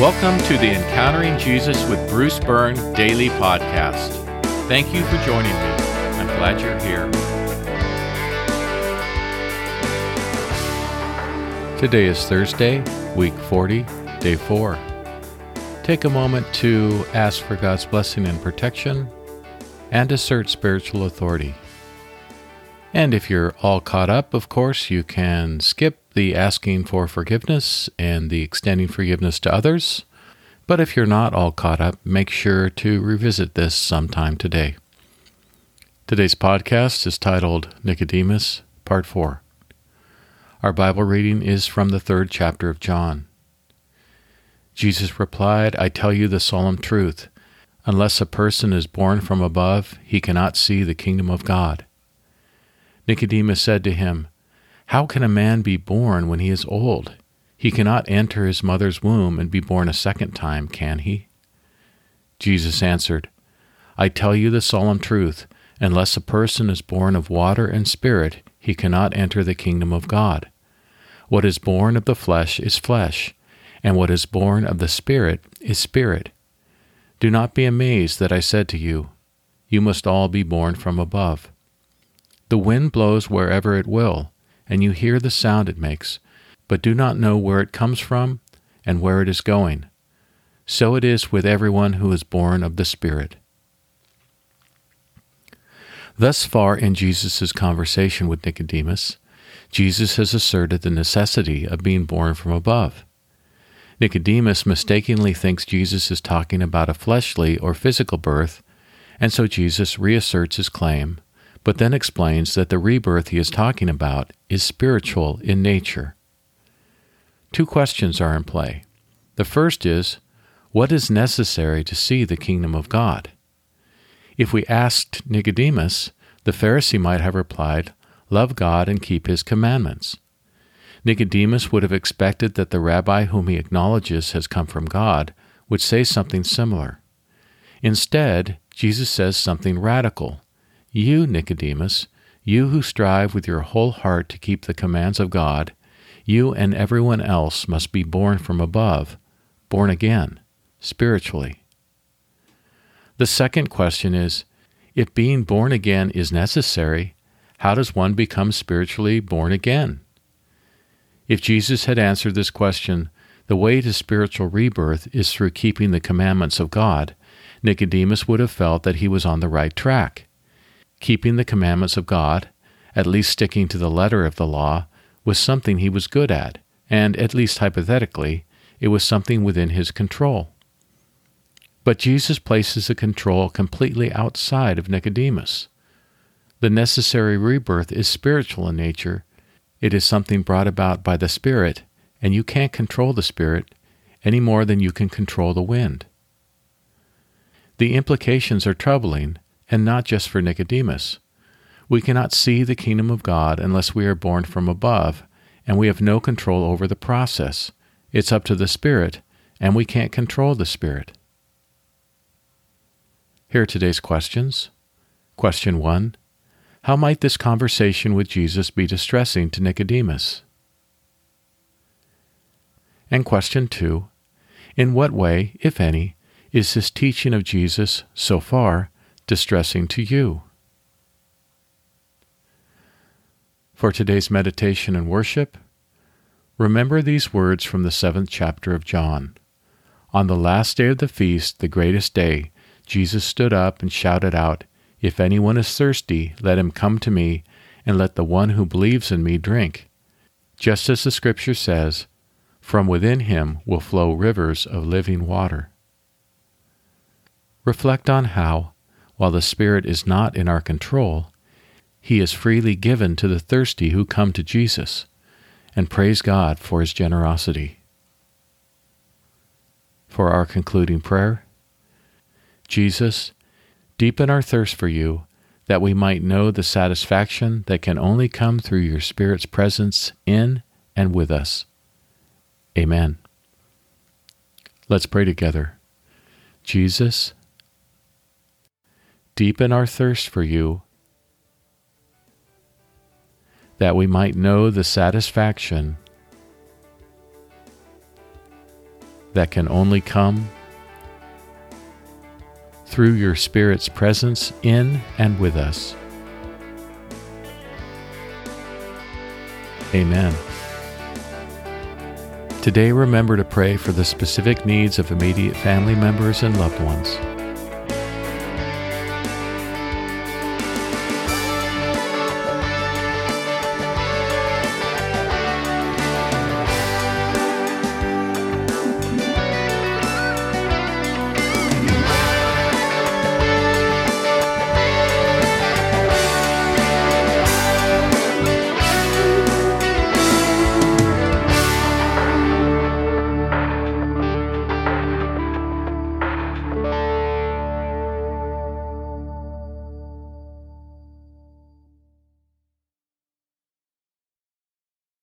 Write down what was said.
Welcome to the Encountering Jesus with Bruce Byrne daily podcast. Thank you for joining me. I'm glad you're here. Today is Thursday, week 40, day 4. Take a moment to ask for God's blessing and protection and assert spiritual authority. And if you're all caught up, of course, you can skip the asking for forgiveness and the extending forgiveness to others. But if you're not all caught up, make sure to revisit this sometime today. Today's podcast is titled Nicodemus, Part 4. Our Bible reading is from the third chapter of John. Jesus replied, I tell you the solemn truth. Unless a person is born from above, he cannot see the kingdom of God. Nicodemus said to him, How can a man be born when he is old? He cannot enter his mother's womb and be born a second time, can he? Jesus answered, I tell you the solemn truth, unless a person is born of water and spirit, he cannot enter the kingdom of God. What is born of the flesh is flesh, and what is born of the Spirit is spirit. Do not be amazed that I said to you, You must all be born from above. The wind blows wherever it will, and you hear the sound it makes, but do not know where it comes from and where it is going. So it is with everyone who is born of the Spirit. Thus far in Jesus' conversation with Nicodemus, Jesus has asserted the necessity of being born from above. Nicodemus mistakenly thinks Jesus is talking about a fleshly or physical birth, and so Jesus reasserts his claim but then explains that the rebirth he is talking about is spiritual in nature. Two questions are in play. The first is, what is necessary to see the kingdom of God? If we asked Nicodemus, the Pharisee might have replied, Love God and keep his commandments. Nicodemus would have expected that the rabbi whom he acknowledges has come from God would say something similar. Instead, Jesus says something radical. You, Nicodemus, you who strive with your whole heart to keep the commands of God, you and everyone else must be born from above, born again, spiritually. The second question is if being born again is necessary, how does one become spiritually born again? If Jesus had answered this question, the way to spiritual rebirth is through keeping the commandments of God, Nicodemus would have felt that he was on the right track keeping the commandments of God, at least sticking to the letter of the law, was something he was good at, and, at least hypothetically, it was something within his control. But Jesus places the control completely outside of Nicodemus. The necessary rebirth is spiritual in nature. It is something brought about by the Spirit, and you can't control the Spirit any more than you can control the wind. The implications are troubling and not just for Nicodemus. We cannot see the kingdom of God unless we are born from above, and we have no control over the process. It's up to the Spirit, and we can't control the Spirit. Here are today's questions. Question 1 How might this conversation with Jesus be distressing to Nicodemus? And question 2 In what way, if any, is this teaching of Jesus so far distressing to you. For today's meditation and worship, remember these words from the seventh chapter of John. On the last day of the feast, the greatest day, Jesus stood up and shouted out, If anyone is thirsty, let him come to me, and let the one who believes in me drink. Just as the Scripture says, From within him will flow rivers of living water. Reflect on how, while the Spirit is not in our control, He is freely given to the thirsty who come to Jesus, and praise God for His generosity. For our concluding prayer, Jesus, deepen our thirst for you, that we might know the satisfaction that can only come through your Spirit's presence in and with us. Amen. Let's pray together. Jesus, deepen our thirst for you, that we might know the satisfaction that can only come through your Spirit's presence in and with us. Amen. Today, remember to pray for the specific needs of immediate family members and loved ones.